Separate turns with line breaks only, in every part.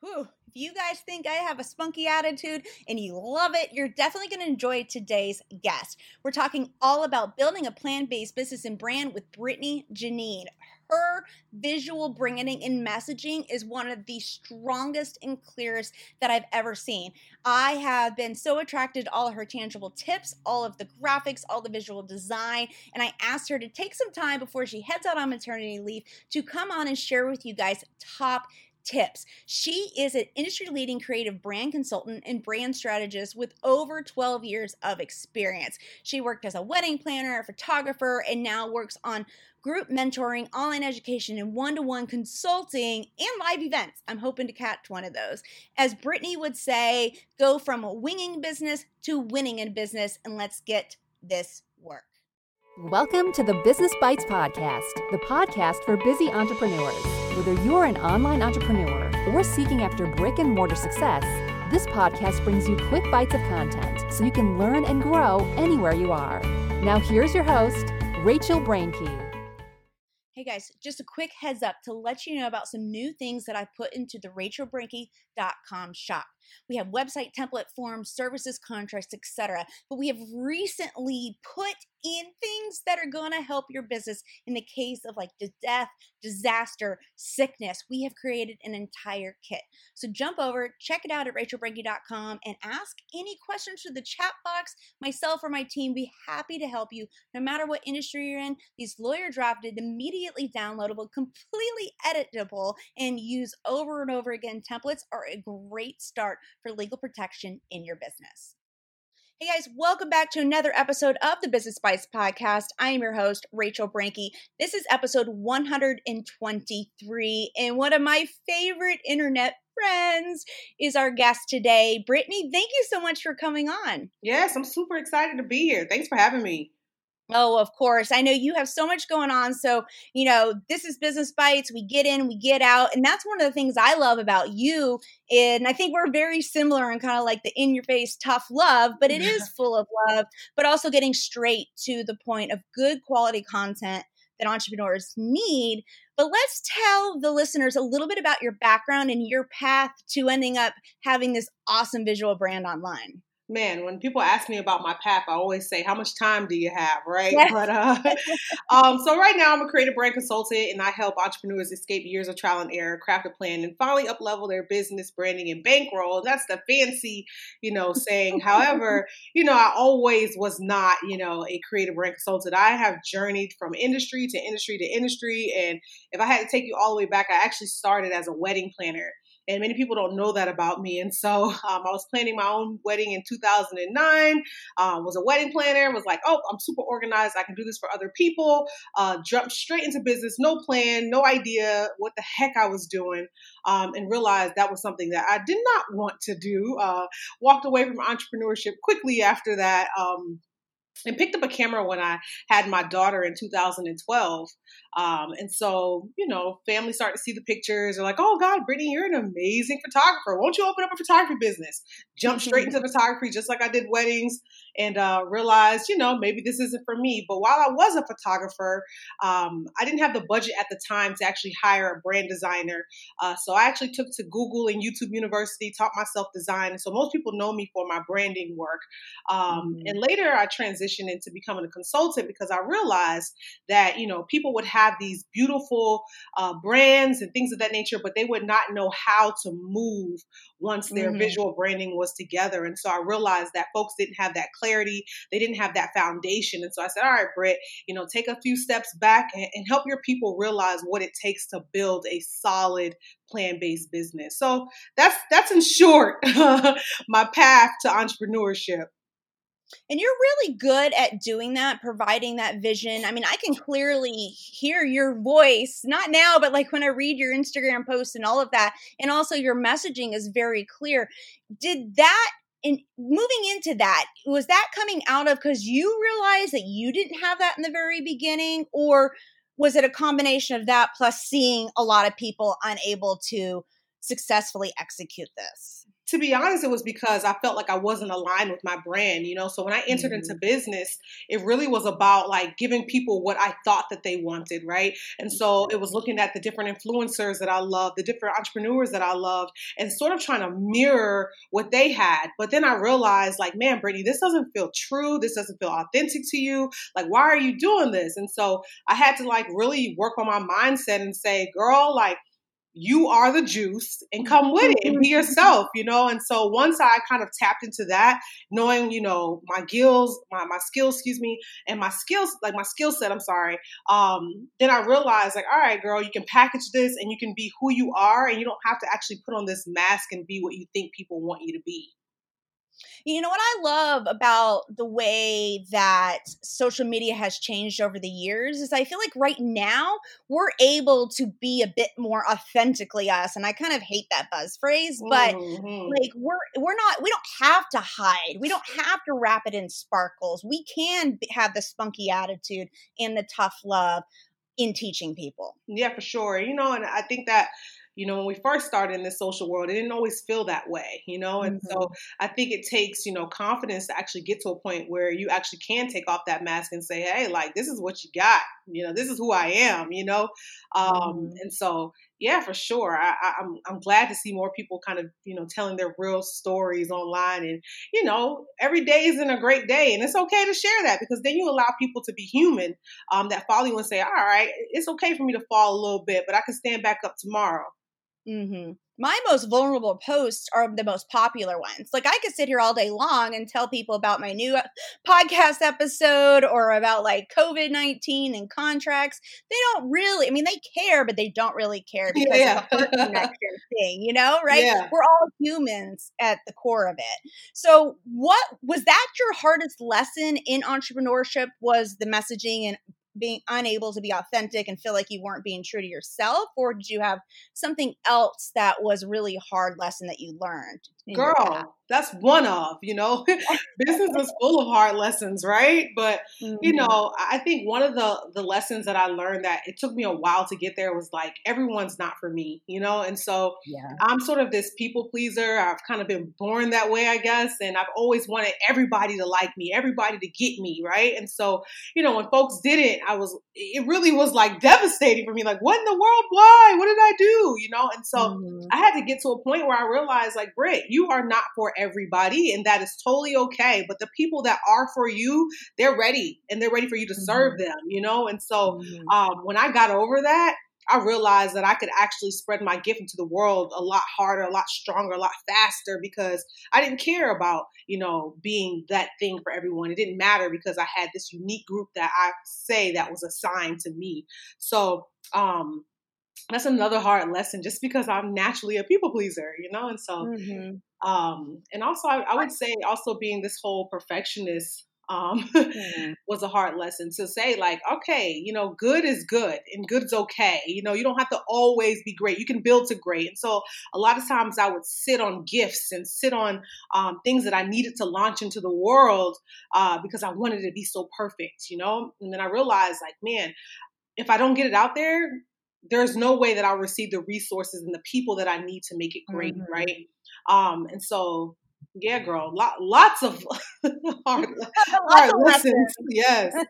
Whew. If you guys think I have a spunky attitude and you love it, you're definitely going to enjoy today's guest. We're talking all about building a plan based business and brand with Brittany Janine. Her visual branding and messaging is one of the strongest and clearest that I've ever seen. I have been so attracted to all of her tangible tips, all of the graphics, all the visual design, and I asked her to take some time before she heads out on maternity leave to come on and share with you guys top tips. She is an industry leading creative brand consultant and brand strategist with over 12 years of experience. She worked as a wedding planner, a photographer, and now works on group mentoring, online education, and one to one consulting and live events. I'm hoping to catch one of those. As Brittany would say, go from winging business to winning in business, and let's get this work.
Welcome to the Business Bites Podcast, the podcast for busy entrepreneurs. Whether you're an online entrepreneur or seeking after brick and mortar success, this podcast brings you quick bites of content so you can learn and grow anywhere you are. Now, here's your host, Rachel Brenke.
Hey guys, just a quick heads up to let you know about some new things that I've put into the rachelbrenke.com shop. We have website template forms, services, contracts, etc. But we have recently put in things that are going to help your business in the case of like death, disaster, sickness. We have created an entire kit. So jump over, check it out at rachelbrenke.com and ask any questions through the chat box. Myself or my team be happy to help you no matter what industry you're in. These lawyer drafted, immediately downloadable, completely editable and use over and over again templates are a great start for legal protection in your business. Hey guys, welcome back to another episode of the Business Bites podcast. I am your host, Rachel Brenke. This is episode 123, and one of my favorite internet friends is our guest today. Brittany, thank you so much for coming on.
Yes, I'm super excited to be here. Thanks for having me.
Oh, of course. I know you have so much going on. So, you know, this is Business Bites. We get in, we get out. And that's one of the things I love about you. And I think we're very similar in kind of like the in your face, tough love, but it is full of love, but also getting straight to the point of good quality content that entrepreneurs need. But let's tell the listeners a little bit about your background and your path to ending up having this awesome visual brand online
man, when people ask me about my path, I always say, "How much time do you have?" Right? But uh, um, so right now, I'm a creative brand consultant, and I help entrepreneurs escape years of trial and error, craft a plan, and finally up level their business branding and bankroll. That's the fancy, you know, saying. However, you know, I always was not, you know, a creative brand consultant. I have journeyed from industry to industry to industry, and if I had to take you all the way back, I actually started as a wedding planner and many people don't know that about me. And so um, I was planning my own wedding in 2009. Um, was a wedding planner. Was like, oh, I'm super organized. I can do this for other people. Uh, jumped straight into business, no plan, no idea what the heck I was doing, um, and realized that was something that I did not want to do. Uh, walked away from entrepreneurship quickly after that. Um, and picked up a camera when I had my daughter in 2012. Um, and so, you know, family started to see the pictures. They're like, oh God, Brittany, you're an amazing photographer. Won't you open up a photography business? Jump straight into photography, just like I did weddings, and uh, realized, you know, maybe this isn't for me. But while I was a photographer, um, I didn't have the budget at the time to actually hire a brand designer. Uh, so I actually took to Google and YouTube University, taught myself design. And so most people know me for my branding work. Um, mm-hmm. And later I transitioned into becoming a consultant because I realized that, you know, people would have these beautiful uh, brands and things of that nature, but they would not know how to move once their mm-hmm. visual branding was together. And so I realized that folks didn't have that clarity, they didn't have that foundation. And so I said, all right, Britt, you know, take a few steps back and, and help your people realize what it takes to build a solid plan-based business. So that's that's in short my path to entrepreneurship.
And you're really good at doing that, providing that vision. I mean, I can clearly hear your voice, not now, but like when I read your Instagram posts and all of that. And also, your messaging is very clear. Did that, in moving into that, was that coming out of because you realized that you didn't have that in the very beginning? Or was it a combination of that plus seeing a lot of people unable to successfully execute this?
To be honest, it was because I felt like I wasn't aligned with my brand, you know. So when I entered mm-hmm. into business, it really was about like giving people what I thought that they wanted, right? And so it was looking at the different influencers that I love, the different entrepreneurs that I loved, and sort of trying to mirror what they had. But then I realized, like, man, Brittany, this doesn't feel true. This doesn't feel authentic to you. Like, why are you doing this? And so I had to like really work on my mindset and say, girl, like, you are the juice and come with it and be yourself, you know? And so once I kind of tapped into that, knowing, you know, my skills, my, my skills, excuse me, and my skills, like my skill set, I'm sorry, um, then I realized like, all right, girl, you can package this and you can be who you are and you don't have to actually put on this mask and be what you think people want you to be.
You know what I love about the way that social media has changed over the years is I feel like right now we're able to be a bit more authentically us and I kind of hate that buzz phrase but mm-hmm. like we're we're not we don't have to hide. We don't have to wrap it in sparkles. We can have the spunky attitude and the tough love in teaching people.
Yeah, for sure. You know, and I think that you know, when we first started in this social world, it didn't always feel that way, you know? And mm-hmm. so I think it takes, you know, confidence to actually get to a point where you actually can take off that mask and say, hey, like, this is what you got, you know, this is who I am, you know? Um, mm-hmm. And so, yeah, for sure. I, I, I'm I'm glad to see more people kind of you know telling their real stories online, and you know every day isn't a great day, and it's okay to share that because then you allow people to be human um, that follow you and say, all right, it's okay for me to fall a little bit, but I can stand back up tomorrow.
Mm-hmm. My most vulnerable posts are the most popular ones. Like I could sit here all day long and tell people about my new podcast episode or about like COVID 19 and contracts. They don't really, I mean, they care, but they don't really care because yeah. of the connection thing, you know, right? Yeah. We're all humans at the core of it. So, what was that your hardest lesson in entrepreneurship? Was the messaging and being unable to be authentic and feel like you weren't being true to yourself or did you have something else that was really hard lesson that you learned
girl that's one of you know? Business is full of hard lessons right? But mm-hmm. you know i think one of the the lessons that i learned that it took me a while to get there was like everyone's not for me you know? And so yeah. i'm sort of this people pleaser. I've kind of been born that way i guess and i've always wanted everybody to like me everybody to get me right? And so you know when folks didn't i was it really was like devastating for me like what in the world? Why? What did i do? You know? And so mm-hmm. i had to get to a point where i realized like Britt, you you are not for everybody, and that is totally okay. But the people that are for you, they're ready and they're ready for you to serve mm-hmm. them, you know? And so mm-hmm. um, when I got over that, I realized that I could actually spread my gift into the world a lot harder, a lot stronger, a lot faster because I didn't care about, you know, being that thing for everyone. It didn't matter because I had this unique group that I say that was assigned to me. So, um, that's another hard lesson just because I'm naturally a people pleaser, you know? And so, mm-hmm. um, and also I, I, would say also being this whole perfectionist, um, mm-hmm. was a hard lesson to say like, okay, you know, good is good and good is okay. You know, you don't have to always be great. You can build to great. And so a lot of times I would sit on gifts and sit on, um, things that I needed to launch into the world, uh, because I wanted to be so perfect, you know? And then I realized like, man, if I don't get it out there, there's no way that I'll receive the resources and the people that I need to make it great, mm-hmm. right? Um, and so, yeah, girl, lot, lots of hard, hard lessons. Yes.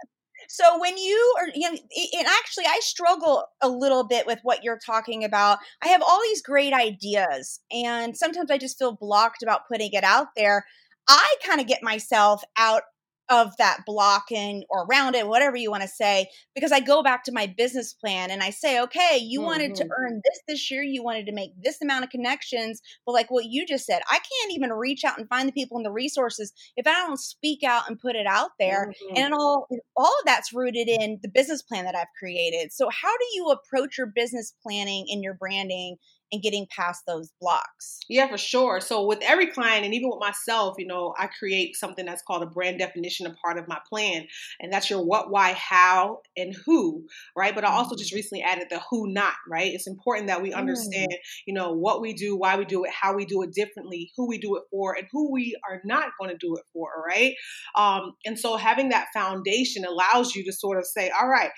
So when you are, you know, and actually, I struggle a little bit with what you're talking about. I have all these great ideas, and sometimes I just feel blocked about putting it out there. I kind of get myself out of that block and or around it, whatever you want to say, because I go back to my business plan and I say, okay, you mm-hmm. wanted to mm-hmm. earn this this year, you wanted to make this amount of connections, but like what you just said, I can't even reach out and find the people and the resources if I don't speak out and put it out there. Mm-hmm. And all all of that's rooted in the business plan that I've created. So how do you approach your business planning and your branding and getting past those blocks.
Yeah, for sure. So with every client and even with myself, you know, I create something that's called a brand definition, a part of my plan. And that's your what, why, how, and who, right? But I also just mm. recently added the who not, right? It's important that we understand, mm. you know, what we do, why we do it, how we do it differently, who we do it for, and who we are not going to do it for, right? Um, and so having that foundation allows you to sort of say, all right,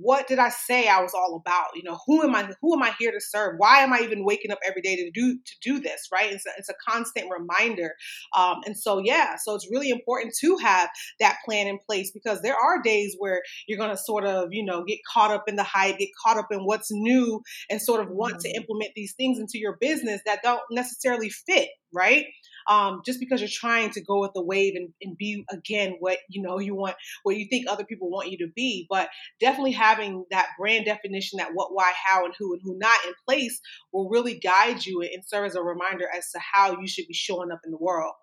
what did I say I was all about? You know, who am I? Who am I here to serve? Why am I even waking up every day to do to do this? Right? It's a, it's a constant reminder. Um, and so yeah, so it's really important to have that plan in place because there are days where you're going to sort of you know get caught up in the hype, get caught up in what's new, and sort of want mm-hmm. to implement these things into your business that don't necessarily fit. Right? Um, just because you're trying to go with the wave and, and be again what you know you want, what you think other people want you to be. But definitely having that brand definition, that what, why, how, and who, and who not in place will really guide you and serve as a reminder as to how you should be showing up in the world.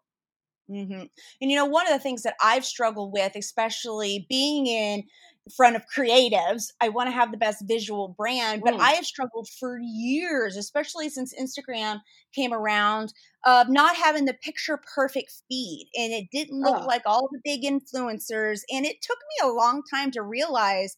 Mm-hmm. And you know, one of the things that I've struggled with, especially being in front of creatives. I want to have the best visual brand, but mm. I have struggled for years, especially since Instagram came around, of not having the picture perfect feed. And it didn't look oh. like all the big influencers. And it took me a long time to realize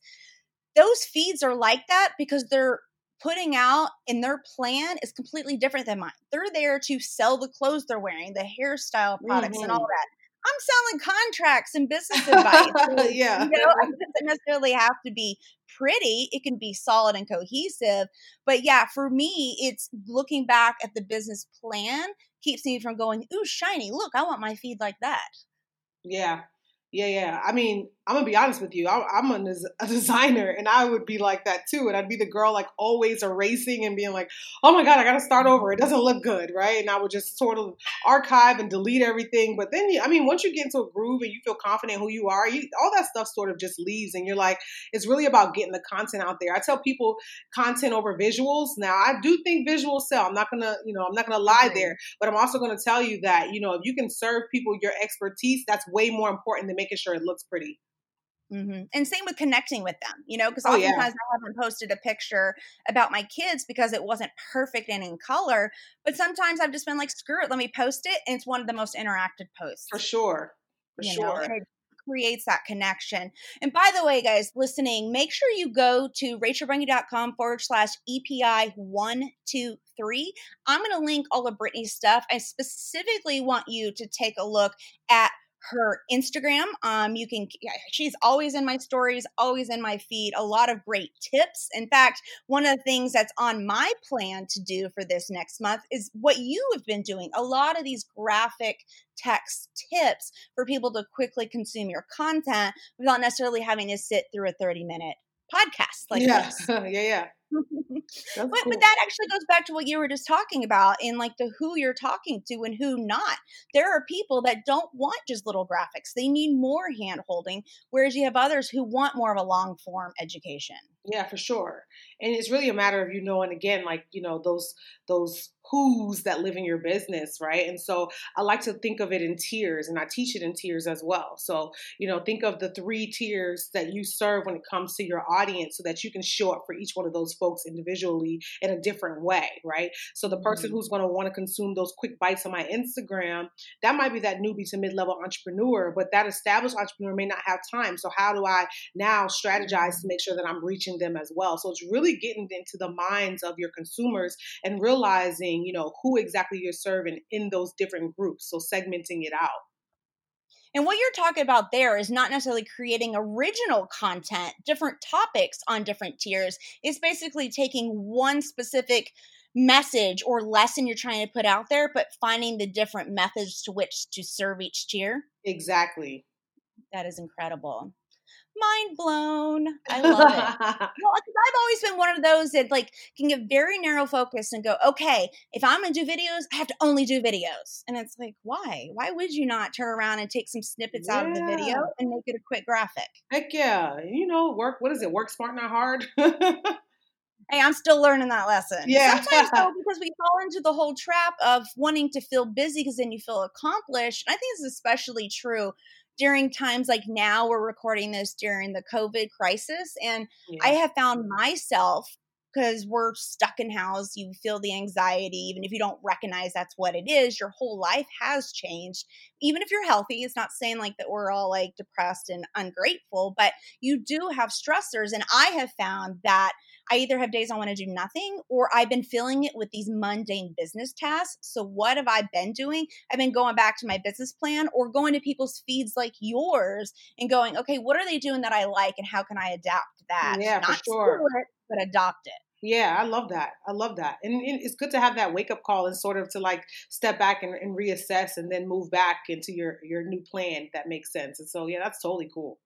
those feeds are like that because they're putting out and their plan is completely different than mine. They're there to sell the clothes they're wearing, the hairstyle products, mm-hmm. and all mm-hmm. that. I'm selling contracts and business advice.
yeah.
You know, it doesn't necessarily have to be pretty. It can be solid and cohesive. But yeah, for me, it's looking back at the business plan keeps me from going, ooh, shiny. Look, I want my feed like that.
Yeah. Yeah, yeah. I mean, I'm gonna be honest with you. I, am a, a, designer, and I would be like that too. And I'd be the girl like always erasing and being like, "Oh my god, I gotta start over. It doesn't look good, right?" And I would just sort of archive and delete everything. But then, I mean, once you get into a groove and you feel confident who you are, you, all that stuff sort of just leaves, and you're like, it's really about getting the content out there. I tell people content over visuals. Now, I do think visuals sell. I'm not gonna, you know, I'm not gonna lie there, but I'm also gonna tell you that, you know, if you can serve people your expertise, that's way more important than making sure it looks pretty.
Mm-hmm. And same with connecting with them, you know, because oftentimes oh, yeah. I haven't posted a picture about my kids because it wasn't perfect and in color. But sometimes I've just been like, screw it, let me post it. And it's one of the most interacted posts.
For sure. For
you
sure.
Know? It creates that connection. And by the way, guys, listening, make sure you go to rachelbrenke.com forward slash EPI one, two, three. I'm going to link all of Brittany's stuff. I specifically want you to take a look at her Instagram. Um, you can, she's always in my stories, always in my feed, a lot of great tips. In fact, one of the things that's on my plan to do for this next month is what you have been doing a lot of these graphic text tips for people to quickly consume your content without necessarily having to sit through a 30 minute podcast like
yeah.
this.
yeah, yeah.
but, cool. but that actually goes back to what you were just talking about in like the who you're talking to and who not. There are people that don't want just little graphics. They need more hand holding, whereas you have others who want more of a long form education.
Yeah, for sure. And it's really a matter of you knowing again, like, you know, those those who's that live in your business, right? And so I like to think of it in tiers and I teach it in tiers as well. So, you know, think of the three tiers that you serve when it comes to your audience so that you can show up for each one of those folks individually in a different way, right? So the person mm-hmm. who's going to want to consume those quick bites on my Instagram, that might be that newbie to mid-level entrepreneur, but that established entrepreneur may not have time. So how do I now strategize to make sure that I'm reaching them as well? So it's really getting into the minds of your consumers and realizing you know, who exactly you're serving in those different groups. So segmenting it out.
And what you're talking about there is not necessarily creating original content, different topics on different tiers. It's basically taking one specific message or lesson you're trying to put out there, but finding the different methods to which to serve each tier.
Exactly.
That is incredible mind blown. I love it. well, I've always been one of those that like can get very narrow focused and go, okay, if I'm gonna do videos, I have to only do videos. And it's like, why? Why would you not turn around and take some snippets yeah. out of the video and make it a quick graphic?
Heck yeah. You know, work what is it? Work smart, not hard.
hey, I'm still learning that lesson.
Yeah.
Sometimes though, because we fall into the whole trap of wanting to feel busy because then you feel accomplished. And I think it's especially true during times like now we're recording this during the covid crisis and yeah. i have found myself because we're stuck in house you feel the anxiety even if you don't recognize that's what it is your whole life has changed even if you're healthy it's not saying like that we're all like depressed and ungrateful but you do have stressors and i have found that I either have days I want to do nothing or I've been filling it with these mundane business tasks. So, what have I been doing? I've been going back to my business plan or going to people's feeds like yours and going, okay, what are they doing that I like and how can I adapt that.
Yeah,
Not
for sure.
It, but adopt it.
Yeah, I love that. I love that. And it's good to have that wake up call and sort of to like step back and, and reassess and then move back into your your new plan that makes sense. And so yeah, that's totally cool.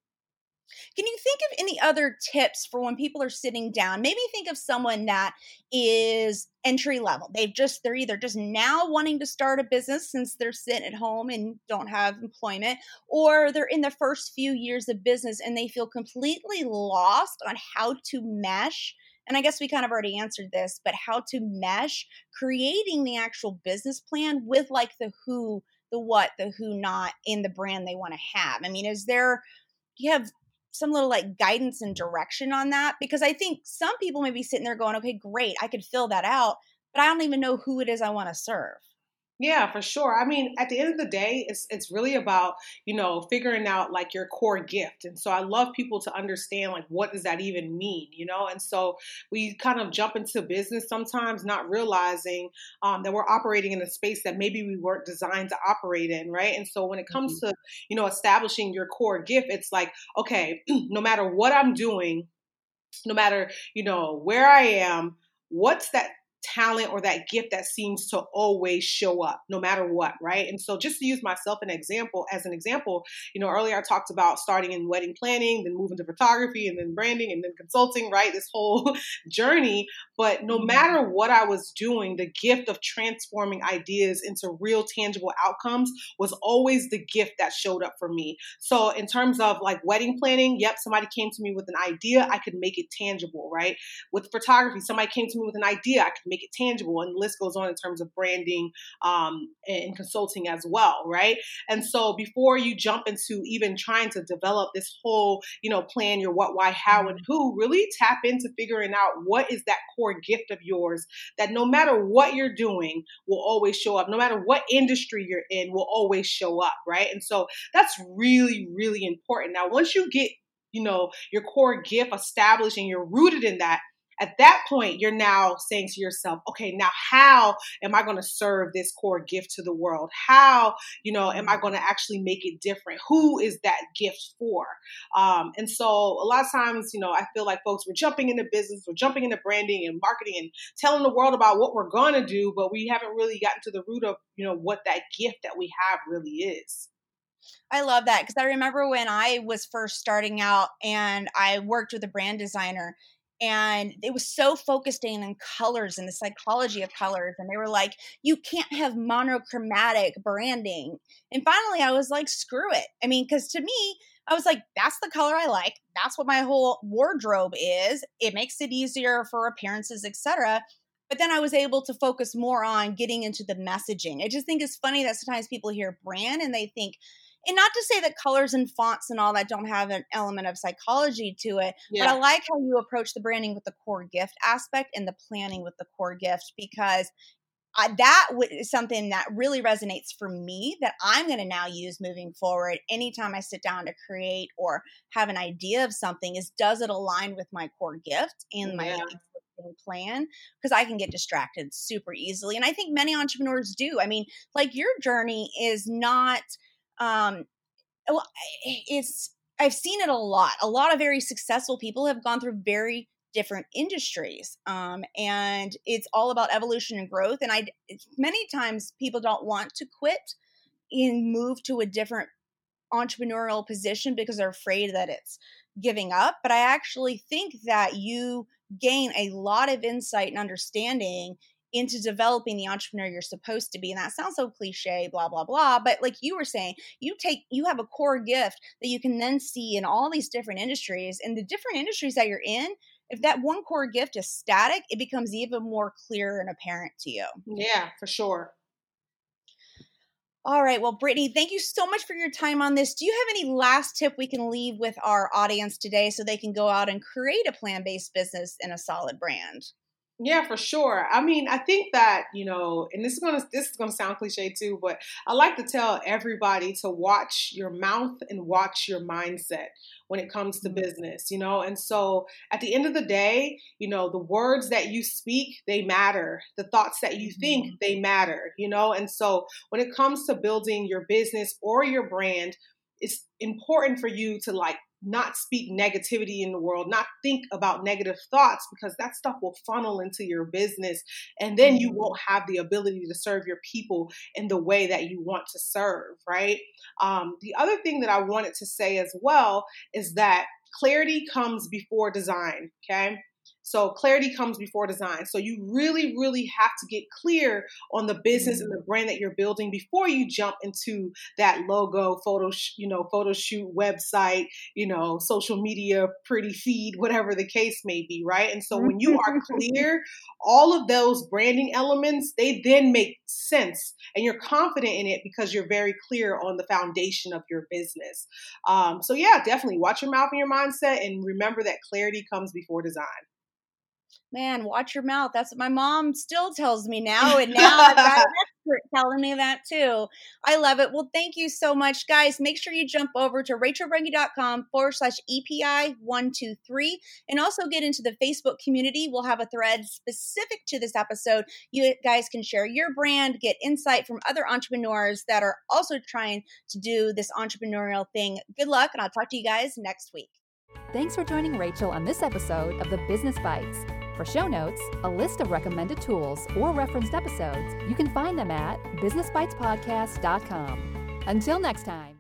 Can you think of any other tips for when people are sitting down? Maybe think of someone that is entry level. They've just, they're either just now wanting to start a business since they're sitting at home and don't have employment, or they're in the first few years of business and they feel completely lost on how to mesh. And I guess we kind of already answered this, but how to mesh creating the actual business plan with like the who, the what, the who not in the brand they want to have. I mean, is there, you have some little like guidance and direction on that because I think some people may be sitting there going, okay, great, I could fill that out, but I don't even know who it is I want to serve.
Yeah, for sure. I mean, at the end of the day, it's it's really about, you know, figuring out like your core gift. And so I love people to understand like what does that even mean, you know? And so we kind of jump into business sometimes not realizing um, that we're operating in a space that maybe we weren't designed to operate in, right? And so when it comes mm-hmm. to, you know, establishing your core gift, it's like, okay, no matter what I'm doing, no matter, you know, where I am, what's that talent or that gift that seems to always show up no matter what right? And so just to use myself an example as an example you know earlier i talked about starting in wedding planning then moving to photography and then branding and then consulting right? This whole journey. But no mm-hmm. matter what i was doing the gift of transforming ideas into real tangible outcomes was always the gift that showed up for me. So in terms of like wedding planning yep somebody came to me with an idea i could make it tangible right? With photography somebody came to me with an idea i could make it tangible. And the list goes on in terms of branding um, and consulting as well, right? And so before you jump into even trying to develop this whole, you know, plan your what, why, how, and who, really tap into figuring out what is that core gift of yours that no matter what you're doing will always show up. No matter what industry you're in will always show up, right? And so that's really, really important. Now, once you get you know your core gift established and you're rooted in that at that point, you're now saying to yourself, okay, now how am I going to serve this core gift to the world? How, you know, am I going to actually make it different? Who is that gift for? Um, and so a lot of times, you know, I feel like folks, we're jumping into business, we're jumping into branding and marketing and telling the world about what we're going to do, but we haven't really gotten to the root of, you know, what that gift that we have really is.
I love that because I remember when I was first starting out and I worked with a brand designer and it was so focused in on colors and the psychology of colors and they were like you can't have monochromatic branding. And finally i was like screw it. I mean because to me i was like that's the color i like. That's what my whole wardrobe is. It makes it easier for appearances etc but then i was able to focus more on getting into the messaging. I just think it's funny that sometimes people hear brand and they think and not to say that colors and fonts and all that don't have an element of psychology to it, yeah. but I like how you approach the branding with the core gift aspect and the planning with the core gift because I, that is something that really resonates for me that I'm going to now use moving forward. Anytime I sit down to create or have an idea of something, is does it align with my core gift and my yeah. plan? Because I can get distracted super easily, and I think many entrepreneurs do. I mean, like your journey is not um well it's i've seen it a lot. A lot of very successful people have gone through very different industries um, and it's all about evolution and growth and i many times people don't want to quit and move to a different entrepreneurial position because they're afraid that it's giving up but i actually think that you gain a lot of insight and understanding into developing the entrepreneur you're supposed to be. And that sounds so cliche, blah, blah, blah. But like you were saying, you take, you have a core gift that you can then see in all these different industries and the different industries that you're in. If that one core gift is static, it becomes even more clear and apparent to you.
Yeah, for sure.
All right. Well, Brittany, thank you so much for your time on this. Do you have any last tip we can leave with our audience today so they can go out and create a plan based business and a solid brand?
Yeah, for sure. I mean, I think that, you know, and this is gonna this is gonna sound cliche too, but I like to tell everybody to watch your mouth and watch your mindset when it comes to mm-hmm. business, you know. And so at the end of the day, you know, the words that you speak, they matter. The thoughts that you think, mm-hmm. they matter, you know. And so when it comes to building your business or your brand, it's important for you to like not speak negativity in the world, not think about negative thoughts because that stuff will funnel into your business and then you mm-hmm. won't have the ability to serve your people in the way that you want to serve, right? Um, the other thing that I wanted to say as well is that clarity comes before design, okay? So clarity comes before design. So you really, really have to get clear on the business and the mm-hmm. brand that you're building before you jump into that logo, photo, you know, photo shoot, website, you know, social media, pretty feed, whatever the case may be, right? And so when you are clear, all of those branding elements, they then make sense and you're confident in it because you're very clear on the foundation of your business. Um, so yeah, definitely watch your mouth and your mindset and remember that clarity comes before design
man, watch your mouth. That's what my mom still tells me now. And now I've got an expert telling me that too. I love it. Well, thank you so much, guys. Make sure you jump over to rachelbrenke.com forward slash EPI 123 and also get into the Facebook community. We'll have a thread specific to this episode. You guys can share your brand, get insight from other entrepreneurs that are also trying to do this entrepreneurial thing. Good luck, and I'll talk to you guys next week.
Thanks for joining Rachel on this episode of the Business Bites. For show notes, a list of recommended tools, or referenced episodes, you can find them at businessbitespodcast.com. Until next time.